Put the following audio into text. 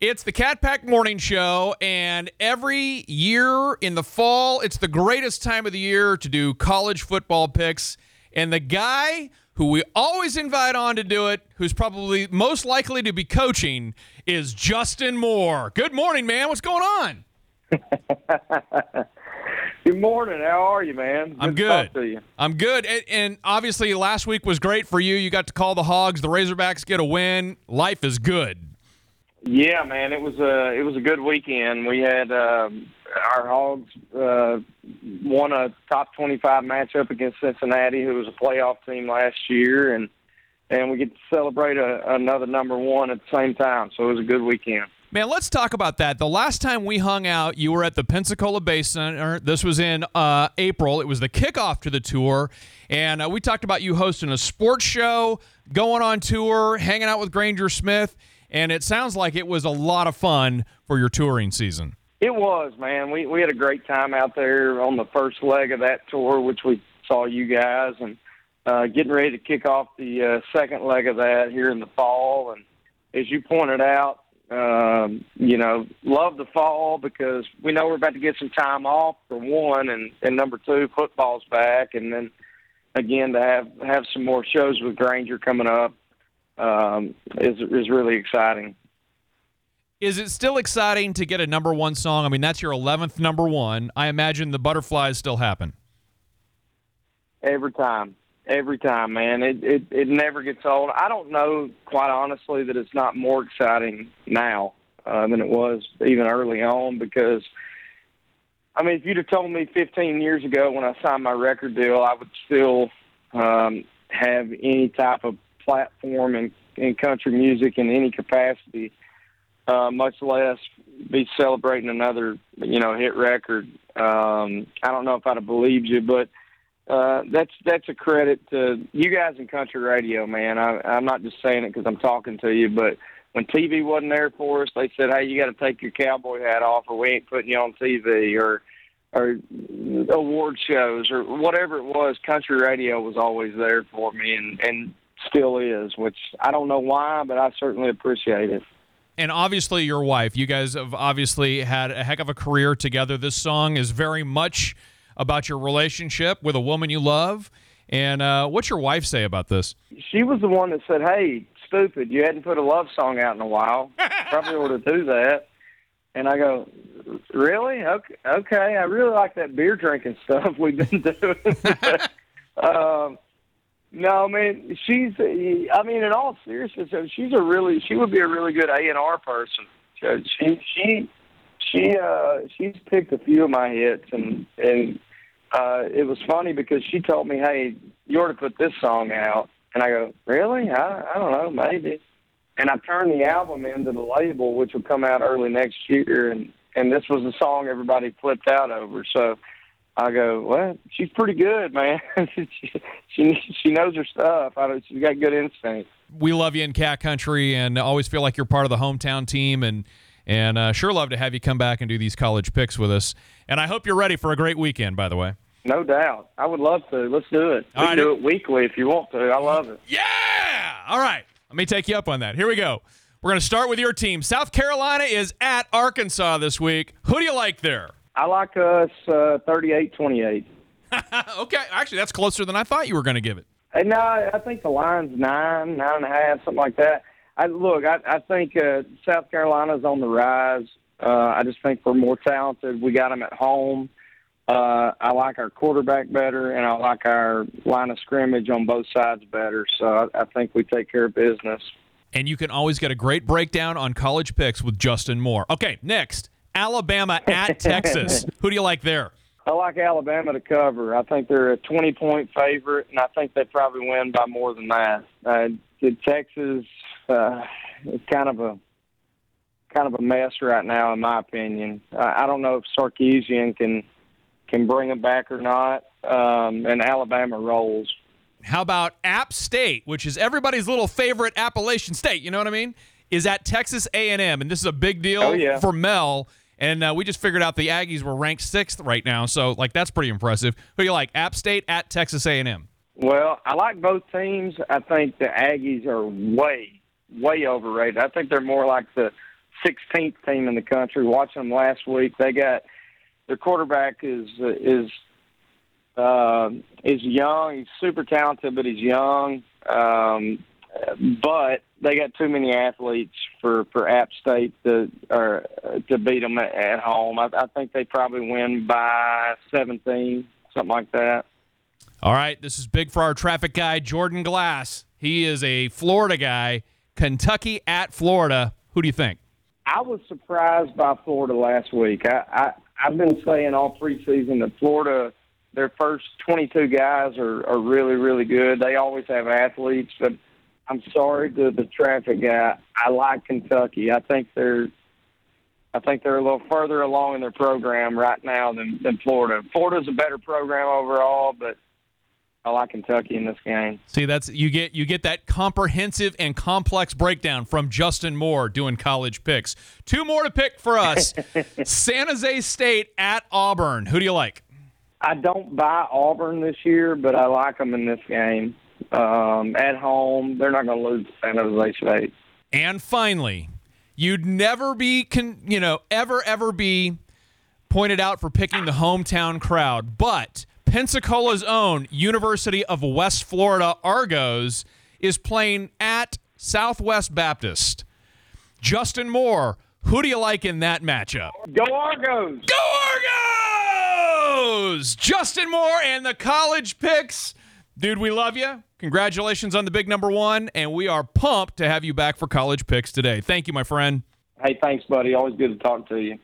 It's the Cat Pack Morning Show, and every year in the fall, it's the greatest time of the year to do college football picks. And the guy who we always invite on to do it, who's probably most likely to be coaching, is Justin Moore. Good morning, man. What's going on? Good morning. How are you, man? I'm good. talk to you. I'm good. And, and obviously, last week was great for you. You got to call the Hogs. The Razorbacks get a win. Life is good. Yeah, man. It was a it was a good weekend. We had um, our Hogs uh, won a top twenty five matchup against Cincinnati, who was a playoff team last year, and and we get to celebrate a, another number one at the same time. So it was a good weekend. Man, let's talk about that. The last time we hung out, you were at the Pensacola Bay Center. This was in uh, April. It was the kickoff to the tour. And uh, we talked about you hosting a sports show, going on tour, hanging out with Granger Smith. And it sounds like it was a lot of fun for your touring season. It was, man. We we had a great time out there on the first leg of that tour, which we saw you guys, and uh, getting ready to kick off the uh, second leg of that here in the fall. And as you pointed out, um, you know, love the fall because we know we're about to get some time off for one, and and number two, football's back, and then again to have have some more shows with Granger coming up um, is is really exciting. Is it still exciting to get a number one song? I mean, that's your 11th number one. I imagine the butterflies still happen. Every time, every time, man. It it it never gets old. I don't know, quite honestly, that it's not more exciting now uh, than it was even early on because. I mean, if you'd have told me 15 years ago when I signed my record deal, I would still um, have any type of platform in, in country music in any capacity, uh, much less be celebrating another, you know, hit record. Um, I don't know if I'd have believed you, but uh, that's that's a credit to you guys in country radio, man. I, I'm not just saying it because I'm talking to you, but when TV wasn't there for us, they said, "Hey, you got to take your cowboy hat off, or we ain't putting you on TV," or or award shows, or whatever it was. Country radio was always there for me, and and still is, which I don't know why, but I certainly appreciate it. And obviously, your wife. You guys have obviously had a heck of a career together. This song is very much about your relationship with a woman you love. And uh, what's your wife say about this? She was the one that said, "Hey, stupid, you hadn't put a love song out in a while. Probably ought to do that." And I go, "Really? Okay, okay. I really like that beer drinking stuff we've been doing." um, no, man, she's. I mean, in all seriousness, she's a really. She would be a really good A and R person. She she she uh she's picked a few of my hits and and uh it was funny because she told me hey you ought to put this song out and i go really i i don't know maybe and i turned the album into the label which will come out early next year and and this was the song everybody flipped out over so I go, well, she's pretty good, man. she, she she knows her stuff. I don't, she's got good instinct. We love you in Cat Country, and always feel like you're part of the hometown team, and and uh, sure love to have you come back and do these college picks with us. And I hope you're ready for a great weekend. By the way, no doubt, I would love to. Let's do it. We right. do it weekly if you want to. I love it. yeah. All right, let me take you up on that. Here we go. We're going to start with your team. South Carolina is at Arkansas this week. Who do you like there? I like us uh, 38-28. okay, actually, that's closer than I thought you were going to give it. And no, I think the line's nine, nine and a half, something like that. I look, I, I think uh, South Carolina's on the rise. Uh, I just think we're more talented. We got them at home. Uh, I like our quarterback better, and I like our line of scrimmage on both sides better. So I, I think we take care of business. And you can always get a great breakdown on college picks with Justin Moore. Okay, next Alabama at Texas. Who do you like there? I like Alabama to cover. I think they're a 20 point favorite, and I think they probably win by more than that. Uh, Texas, uh, it's kind of a kind of a mess right now, in my opinion. Uh, I don't know if Sarkisian can can bring them back or not, um, and Alabama rolls. How about App State, which is everybody's little favorite Appalachian state? You know what I mean? Is at Texas A&M, and this is a big deal Oh, yeah. for Mel. And uh, we just figured out the Aggies were ranked sixth right now, so like that's pretty impressive. Who do you like? App State at Texas A&M. Well, I like both teams. I think the Aggies are way, way overrated. I think they're more like the 16th team in the country. Watching them last week, they got their quarterback is is uh, is young. He's super talented, but he's young. Um, but they got too many athletes for for App State to or to beat them at, at home. I, I think they probably win by 17, something like that. All right, this is big for our traffic guy, Jordan Glass. He is a Florida guy. Kentucky at Florida. Who do you think? I was surprised by Florida last week. I, I I've been saying all preseason that Florida, their first 22 guys are are really really good. They always have athletes, but I'm sorry to the traffic guy. I like Kentucky. I think they're I think they're a little further along in their program right now than, than Florida. Florida's a better program overall, but I like Kentucky in this game. See, that's you get you get that comprehensive and complex breakdown from Justin Moore doing college picks. Two more to pick for us. San Jose State at Auburn. Who do you like? I don't buy Auburn this year, but I like them in this game. Um, at home, they're not going to lose to San Jose State. And finally, you'd never be, con- you know, ever ever be pointed out for picking the hometown crowd, but Pensacola's own University of West Florida Argos is playing at Southwest Baptist. Justin Moore, who do you like in that matchup? Go Argos! Go Argos! Justin Moore and the college picks. Dude, we love you. Congratulations on the big number one, and we are pumped to have you back for college picks today. Thank you, my friend. Hey, thanks, buddy. Always good to talk to you.